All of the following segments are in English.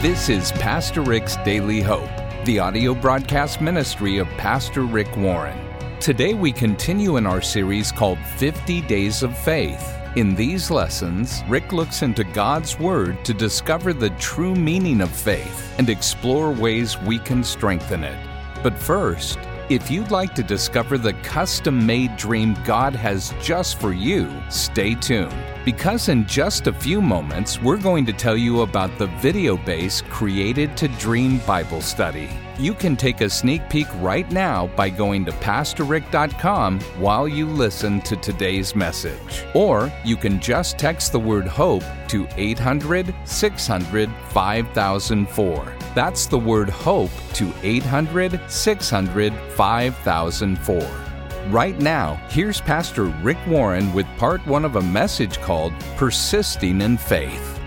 This is Pastor Rick's Daily Hope, the audio broadcast ministry of Pastor Rick Warren. Today we continue in our series called 50 Days of Faith. In these lessons, Rick looks into God's Word to discover the true meaning of faith and explore ways we can strengthen it. But first, if you'd like to discover the custom made dream God has just for you, stay tuned. Because in just a few moments, we're going to tell you about the video base created to Dream Bible Study. You can take a sneak peek right now by going to PastorRick.com while you listen to today's message. Or you can just text the word HOPE to 800 600 5004. That's the word HOPE to 800 600 5004. Right now, here's Pastor Rick Warren with part one of a message called Persisting in Faith.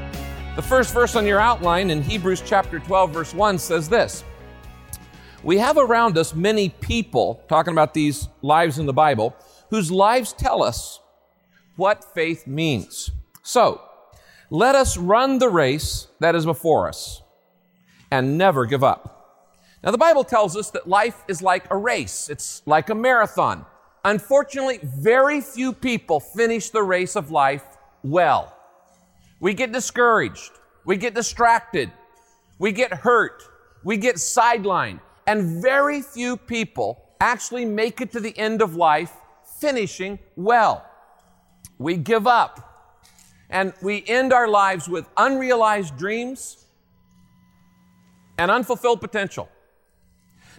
The first verse on your outline in Hebrews chapter 12, verse 1 says this We have around us many people, talking about these lives in the Bible, whose lives tell us what faith means. So, let us run the race that is before us and never give up. Now, the Bible tells us that life is like a race. It's like a marathon. Unfortunately, very few people finish the race of life well. We get discouraged. We get distracted. We get hurt. We get sidelined. And very few people actually make it to the end of life finishing well. We give up. And we end our lives with unrealized dreams and unfulfilled potential.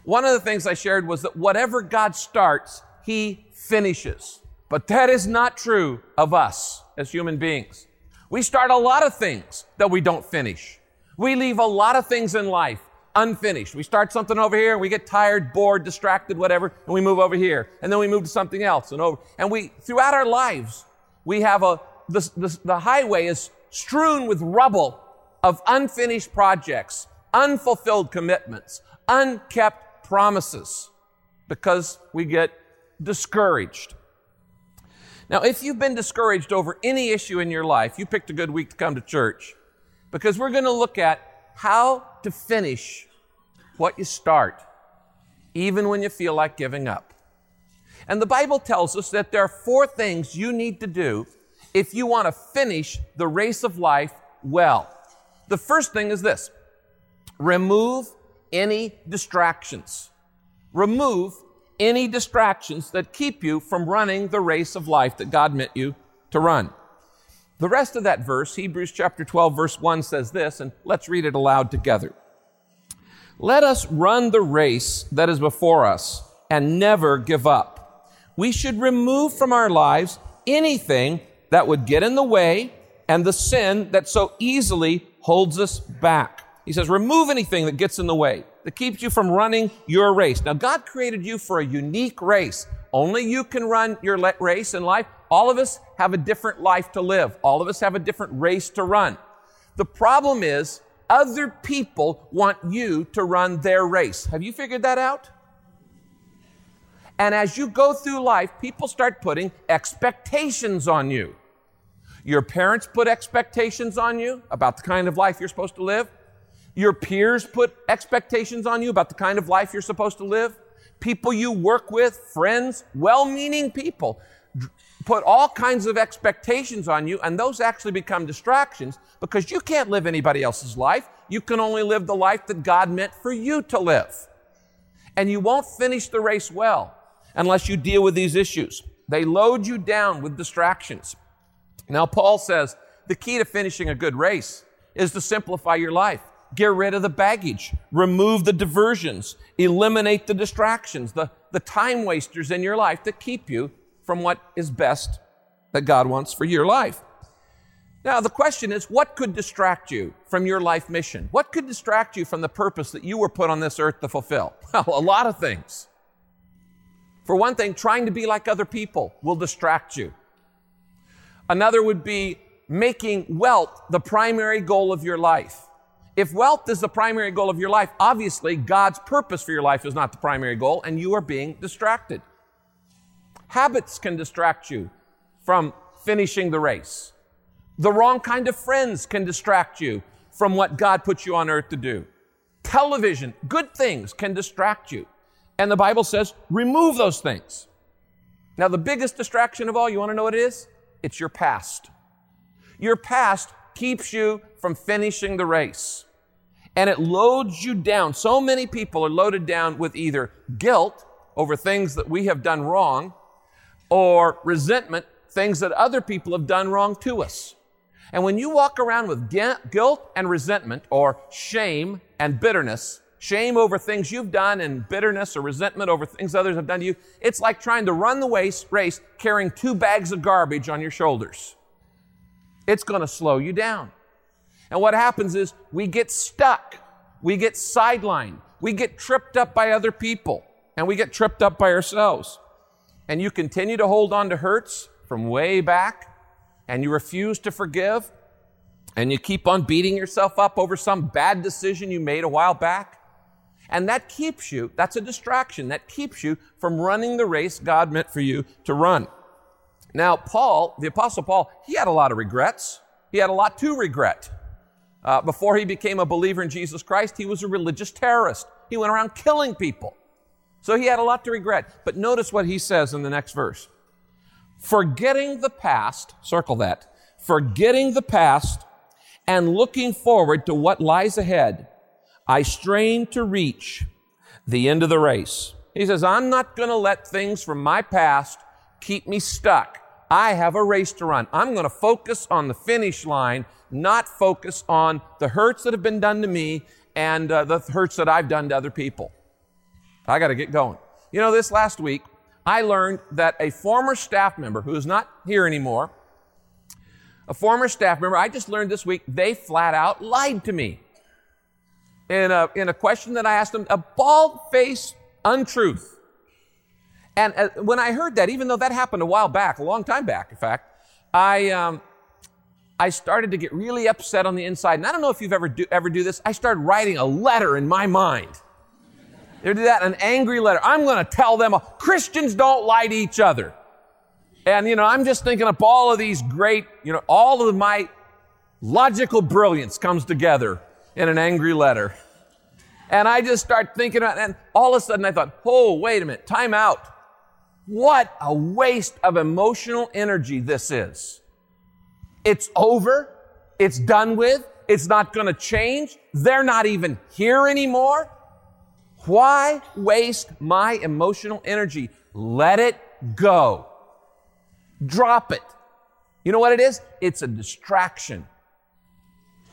One of the things I shared was that whatever God starts, He finishes. But that is not true of us as human beings. We start a lot of things that we don't finish. We leave a lot of things in life unfinished. We start something over here and we get tired, bored, distracted, whatever, and we move over here. And then we move to something else and over. And we, throughout our lives, we have a, the, the, the highway is strewn with rubble of unfinished projects, unfulfilled commitments, unkept promises because we get discouraged. Now, if you've been discouraged over any issue in your life, you picked a good week to come to church because we're going to look at how to finish what you start, even when you feel like giving up. And the Bible tells us that there are four things you need to do if you want to finish the race of life well. The first thing is this remove any distractions. Remove any distractions that keep you from running the race of life that God meant you to run. The rest of that verse, Hebrews chapter 12, verse 1 says this, and let's read it aloud together. Let us run the race that is before us and never give up. We should remove from our lives anything that would get in the way and the sin that so easily holds us back. He says, remove anything that gets in the way, that keeps you from running your race. Now, God created you for a unique race. Only you can run your race in life. All of us have a different life to live. All of us have a different race to run. The problem is, other people want you to run their race. Have you figured that out? And as you go through life, people start putting expectations on you. Your parents put expectations on you about the kind of life you're supposed to live. Your peers put expectations on you about the kind of life you're supposed to live. People you work with, friends, well meaning people, put all kinds of expectations on you, and those actually become distractions because you can't live anybody else's life. You can only live the life that God meant for you to live. And you won't finish the race well unless you deal with these issues. They load you down with distractions. Now, Paul says the key to finishing a good race is to simplify your life. Get rid of the baggage. Remove the diversions. Eliminate the distractions, the, the time wasters in your life that keep you from what is best that God wants for your life. Now, the question is what could distract you from your life mission? What could distract you from the purpose that you were put on this earth to fulfill? Well, a lot of things. For one thing, trying to be like other people will distract you. Another would be making wealth the primary goal of your life. If wealth is the primary goal of your life, obviously God's purpose for your life is not the primary goal and you are being distracted. Habits can distract you from finishing the race. The wrong kind of friends can distract you from what God put you on earth to do. Television, good things can distract you. And the Bible says, remove those things. Now, the biggest distraction of all, you want to know what it is? It's your past. Your past keeps you from finishing the race. And it loads you down. So many people are loaded down with either guilt over things that we have done wrong or resentment, things that other people have done wrong to us. And when you walk around with guilt and resentment or shame and bitterness, shame over things you've done and bitterness or resentment over things others have done to you, it's like trying to run the race, carrying two bags of garbage on your shoulders. It's going to slow you down. And what happens is we get stuck. We get sidelined. We get tripped up by other people and we get tripped up by ourselves. And you continue to hold on to hurts from way back and you refuse to forgive and you keep on beating yourself up over some bad decision you made a while back. And that keeps you, that's a distraction, that keeps you from running the race God meant for you to run. Now, Paul, the Apostle Paul, he had a lot of regrets. He had a lot to regret. Uh, before he became a believer in Jesus Christ, he was a religious terrorist. He went around killing people. So he had a lot to regret. But notice what he says in the next verse. Forgetting the past, circle that, forgetting the past and looking forward to what lies ahead, I strain to reach the end of the race. He says, I'm not going to let things from my past keep me stuck. I have a race to run. I'm going to focus on the finish line, not focus on the hurts that have been done to me and uh, the hurts that I've done to other people. I got to get going. You know, this last week, I learned that a former staff member who is not here anymore, a former staff member, I just learned this week, they flat out lied to me. In a, in a question that I asked them, a bald faced untruth. And uh, when I heard that, even though that happened a while back, a long time back, in fact, I, um, I started to get really upset on the inside. And I don't know if you've ever do, ever do this. I started writing a letter in my mind they do that, an angry letter. I'm going to tell them Christians don't lie to each other. And, you know, I'm just thinking up all of these great, you know, all of my logical brilliance comes together in an angry letter. And I just start thinking about and all of a sudden I thought, oh, wait a minute, time out. What a waste of emotional energy this is. It's over. It's done with. It's not going to change. They're not even here anymore. Why waste my emotional energy? Let it go. Drop it. You know what it is? It's a distraction.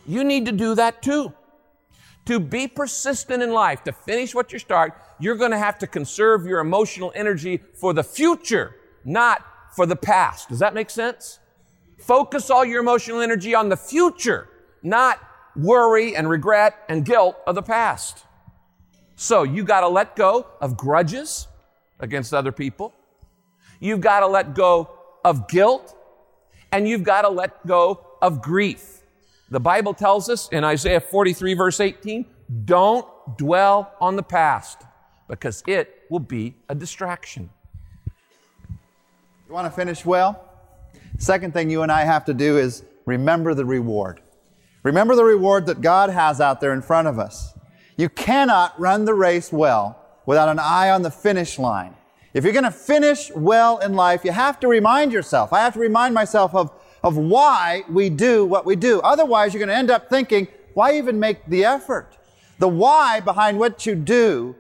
You need to do that too. To be persistent in life, to finish what you start, you're going to have to conserve your emotional energy for the future, not for the past. Does that make sense? Focus all your emotional energy on the future, not worry and regret and guilt of the past. So you got to let go of grudges against other people. You've got to let go of guilt and you've got to let go of grief. The Bible tells us in Isaiah 43 verse 18, don't dwell on the past because it will be a distraction. You want to finish well? Second thing you and I have to do is remember the reward. Remember the reward that God has out there in front of us. You cannot run the race well without an eye on the finish line. If you're going to finish well in life, you have to remind yourself. I have to remind myself of, of why we do what we do. Otherwise, you're going to end up thinking, why even make the effort? The why behind what you do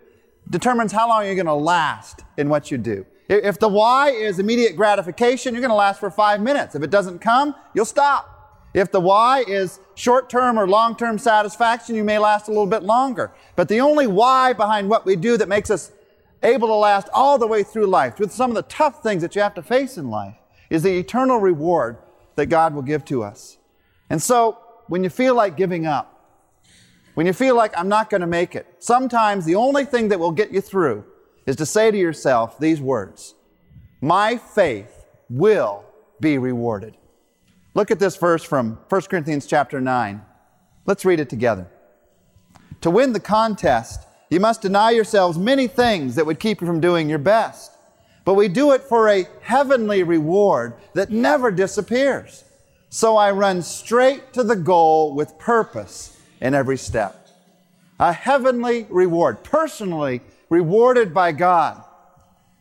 determines how long you're going to last in what you do. If the why is immediate gratification, you're going to last for five minutes. If it doesn't come, you'll stop. If the why is short term or long term satisfaction, you may last a little bit longer. But the only why behind what we do that makes us able to last all the way through life, with some of the tough things that you have to face in life, is the eternal reward that God will give to us. And so, when you feel like giving up, when you feel like I'm not going to make it, sometimes the only thing that will get you through is to say to yourself these words My faith will be rewarded. Look at this verse from 1 Corinthians chapter 9. Let's read it together. To win the contest, you must deny yourselves many things that would keep you from doing your best. But we do it for a heavenly reward that never disappears. So I run straight to the goal with purpose in every step. A heavenly reward, personally rewarded by God.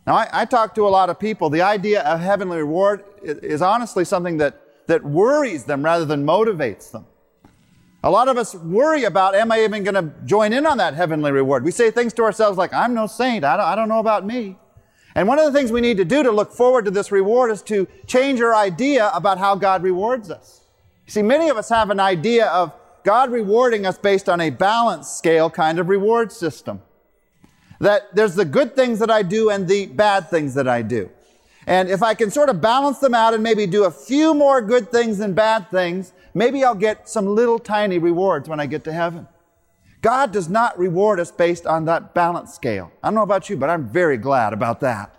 Now, I, I talk to a lot of people. The idea of heavenly reward is, is honestly something that, that worries them rather than motivates them. A lot of us worry about, am I even going to join in on that heavenly reward? We say things to ourselves like, I'm no saint. I don't, I don't know about me. And one of the things we need to do to look forward to this reward is to change our idea about how God rewards us. See, many of us have an idea of God rewarding us based on a balance scale kind of reward system. That there's the good things that I do and the bad things that I do. And if I can sort of balance them out and maybe do a few more good things than bad things, maybe I'll get some little tiny rewards when I get to heaven. God does not reward us based on that balance scale. I don't know about you, but I'm very glad about that.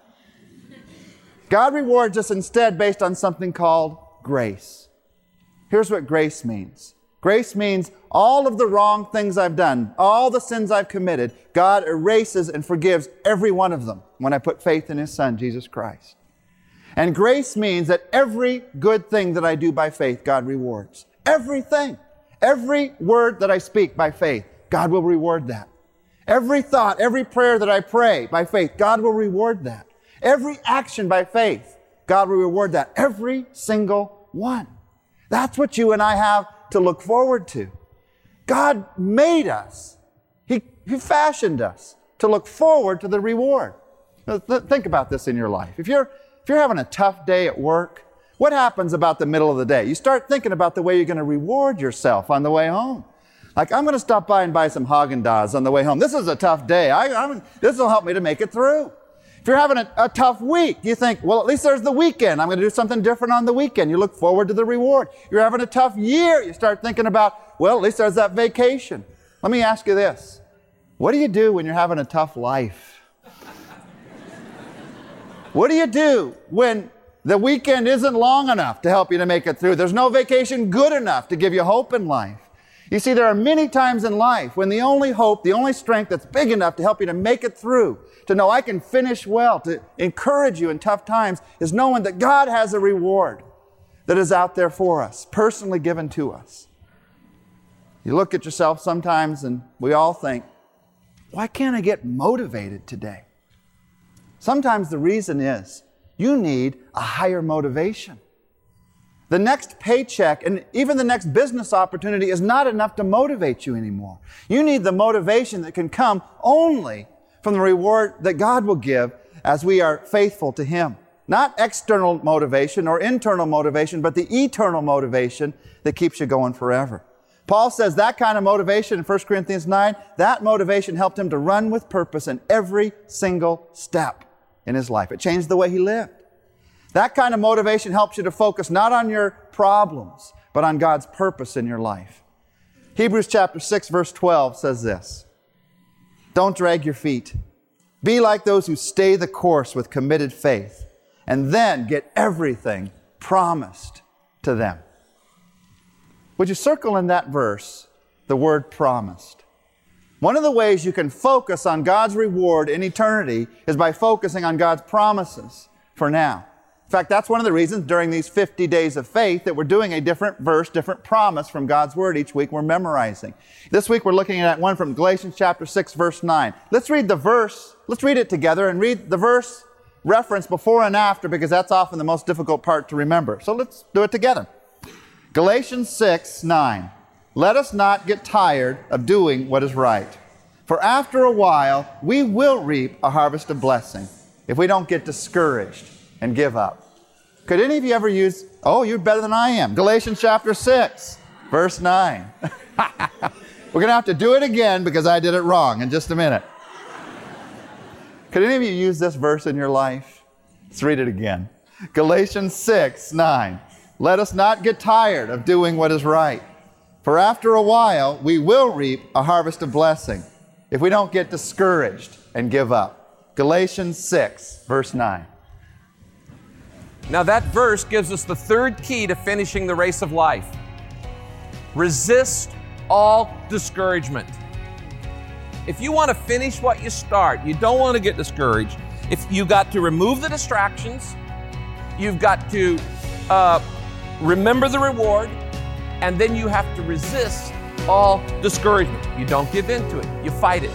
God rewards us instead based on something called grace. Here's what grace means. Grace means all of the wrong things I've done, all the sins I've committed, God erases and forgives every one of them when I put faith in His Son, Jesus Christ. And grace means that every good thing that I do by faith, God rewards. Everything. Every word that I speak by faith, God will reward that. Every thought, every prayer that I pray by faith, God will reward that. Every action by faith, God will reward that. Every single one. That's what you and I have to look forward to. God made us. He, he fashioned us to look forward to the reward. Think about this in your life. If you're, if you're having a tough day at work, what happens about the middle of the day? You start thinking about the way you're going to reward yourself on the way home. Like, I'm going to stop by and buy some Haagen-Dazs on the way home. This is a tough day. I, this will help me to make it through. If you're having a, a, tough week, you think, well, at least there's the weekend. I'm going to do something different on the weekend. You look forward to the reward. You're having a tough year. You start thinking about, well, at least there's that vacation. Let me ask you this. What do you do when you're having a tough life? what do you do when the weekend isn't long enough to help you to make it through? There's no vacation good enough to give you hope in life. You see, there are many times in life when the only hope, the only strength that's big enough to help you to make it through, to know I can finish well, to encourage you in tough times, is knowing that God has a reward that is out there for us, personally given to us. You look at yourself sometimes and we all think, why can't I get motivated today? Sometimes the reason is you need a higher motivation. The next paycheck and even the next business opportunity is not enough to motivate you anymore. You need the motivation that can come only from the reward that God will give as we are faithful to Him. Not external motivation or internal motivation, but the eternal motivation that keeps you going forever. Paul says that kind of motivation in 1 Corinthians 9, that motivation helped him to run with purpose in every single step in his life. It changed the way he lived. That kind of motivation helps you to focus not on your problems, but on God's purpose in your life. Hebrews chapter 6 verse 12 says this. Don't drag your feet. Be like those who stay the course with committed faith and then get everything promised to them. Would you circle in that verse the word promised? One of the ways you can focus on God's reward in eternity is by focusing on God's promises for now. In fact, that's one of the reasons during these 50 days of faith that we're doing a different verse, different promise from God's Word each week we're memorizing. This week we're looking at one from Galatians chapter 6 verse 9. Let's read the verse, let's read it together and read the verse reference before and after because that's often the most difficult part to remember. So let's do it together. Galatians 6, 9. Let us not get tired of doing what is right. For after a while, we will reap a harvest of blessing if we don't get discouraged and give up. Could any of you ever use, oh, you're better than I am? Galatians chapter 6, verse 9. We're going to have to do it again because I did it wrong in just a minute. Could any of you use this verse in your life? Let's read it again. Galatians 6, 9. Let us not get tired of doing what is right, for after a while we will reap a harvest of blessing if we don't get discouraged and give up. Galatians 6, verse 9. Now, that verse gives us the third key to finishing the race of life resist all discouragement. If you want to finish what you start, you don't want to get discouraged. If you got to remove the distractions, you've got to uh, remember the reward, and then you have to resist all discouragement. You don't give in to it, you fight it.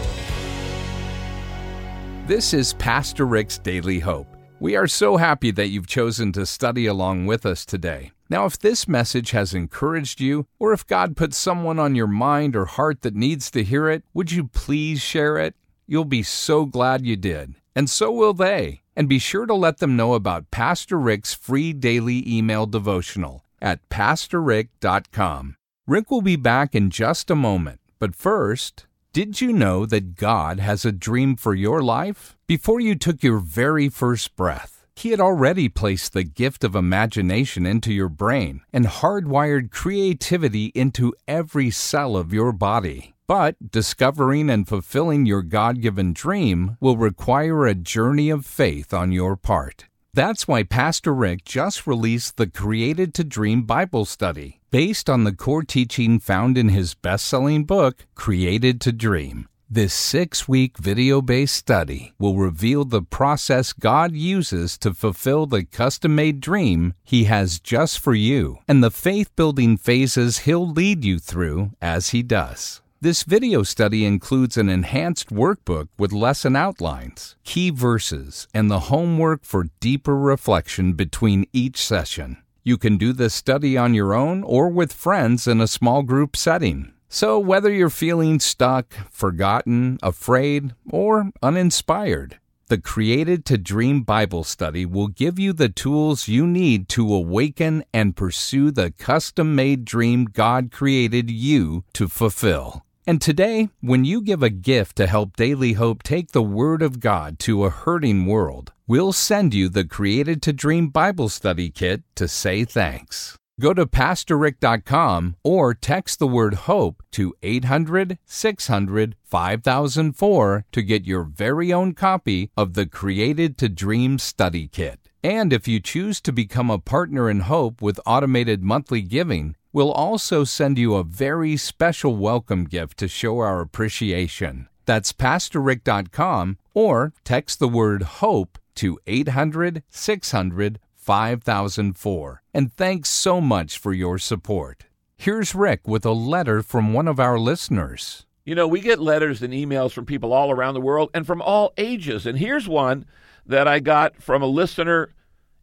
This is Pastor Rick's Daily Hope. We are so happy that you've chosen to study along with us today. Now, if this message has encouraged you, or if God put someone on your mind or heart that needs to hear it, would you please share it? You'll be so glad you did, and so will they. And be sure to let them know about Pastor Rick's free daily email devotional at PastorRick.com. Rick will be back in just a moment, but first, did you know that God has a dream for your life? Before you took your very first breath, He had already placed the gift of imagination into your brain and hardwired creativity into every cell of your body. But discovering and fulfilling your God given dream will require a journey of faith on your part. That's why Pastor Rick just released the Created to Dream Bible study, based on the core teaching found in his best selling book, Created to Dream. This six week video based study will reveal the process God uses to fulfill the custom made dream He has just for you and the faith building phases He'll lead you through as He does. This video study includes an enhanced workbook with lesson outlines, key verses, and the homework for deeper reflection between each session. You can do this study on your own or with friends in a small group setting. So, whether you're feeling stuck, forgotten, afraid, or uninspired, the Created to Dream Bible Study will give you the tools you need to awaken and pursue the custom made dream God created you to fulfill. And today, when you give a gift to help Daily Hope take the Word of God to a hurting world, we'll send you the Created to Dream Bible Study Kit to say thanks. Go to PastorRick.com or text the word HOPE to 800 600 5004 to get your very own copy of the Created to Dream Study Kit. And if you choose to become a partner in Hope with automated monthly giving, we'll also send you a very special welcome gift to show our appreciation. That's PastorRick.com or text the word HOPE to 800 600 5004. And thanks so much for your support. Here's Rick with a letter from one of our listeners. You know, we get letters and emails from people all around the world and from all ages. And here's one that I got from a listener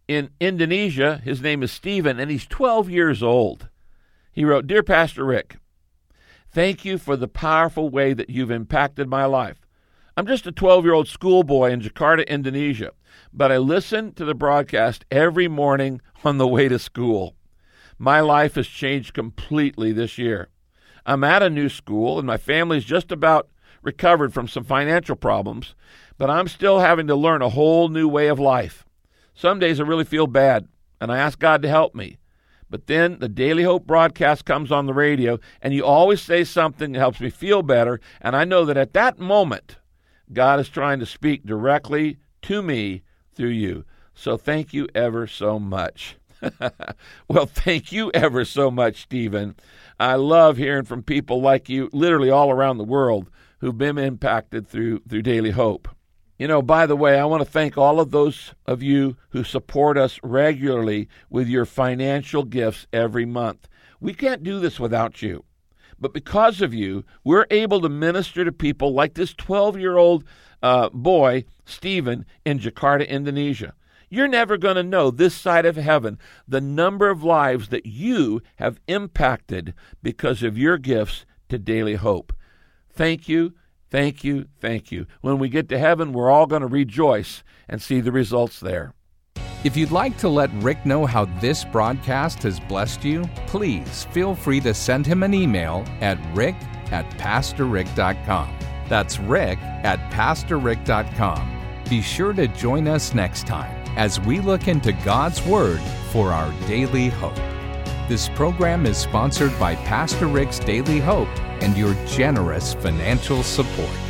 in Indonesia. His name is Stephen, and he's 12 years old. He wrote Dear Pastor Rick, thank you for the powerful way that you've impacted my life. I'm just a 12 year old schoolboy in Jakarta, Indonesia, but I listen to the broadcast every morning on the way to school. My life has changed completely this year. I'm at a new school, and my family's just about recovered from some financial problems, but I'm still having to learn a whole new way of life. Some days I really feel bad, and I ask God to help me. But then the Daily Hope broadcast comes on the radio, and you always say something that helps me feel better, and I know that at that moment, God is trying to speak directly to me through you. So thank you ever so much. well, thank you ever so much, Stephen. I love hearing from people like you, literally all around the world, who've been impacted through through Daily Hope. You know, by the way, I want to thank all of those of you who support us regularly with your financial gifts every month. We can't do this without you. But because of you, we're able to minister to people like this 12 year old uh, boy, Stephen, in Jakarta, Indonesia. You're never going to know this side of heaven the number of lives that you have impacted because of your gifts to Daily Hope. Thank you, thank you, thank you. When we get to heaven, we're all going to rejoice and see the results there. If you'd like to let Rick know how this broadcast has blessed you, please feel free to send him an email at rick at pastorrick.com. That's rick at pastorrick.com. Be sure to join us next time as we look into God's Word for our daily hope. This program is sponsored by Pastor Rick's Daily Hope and your generous financial support.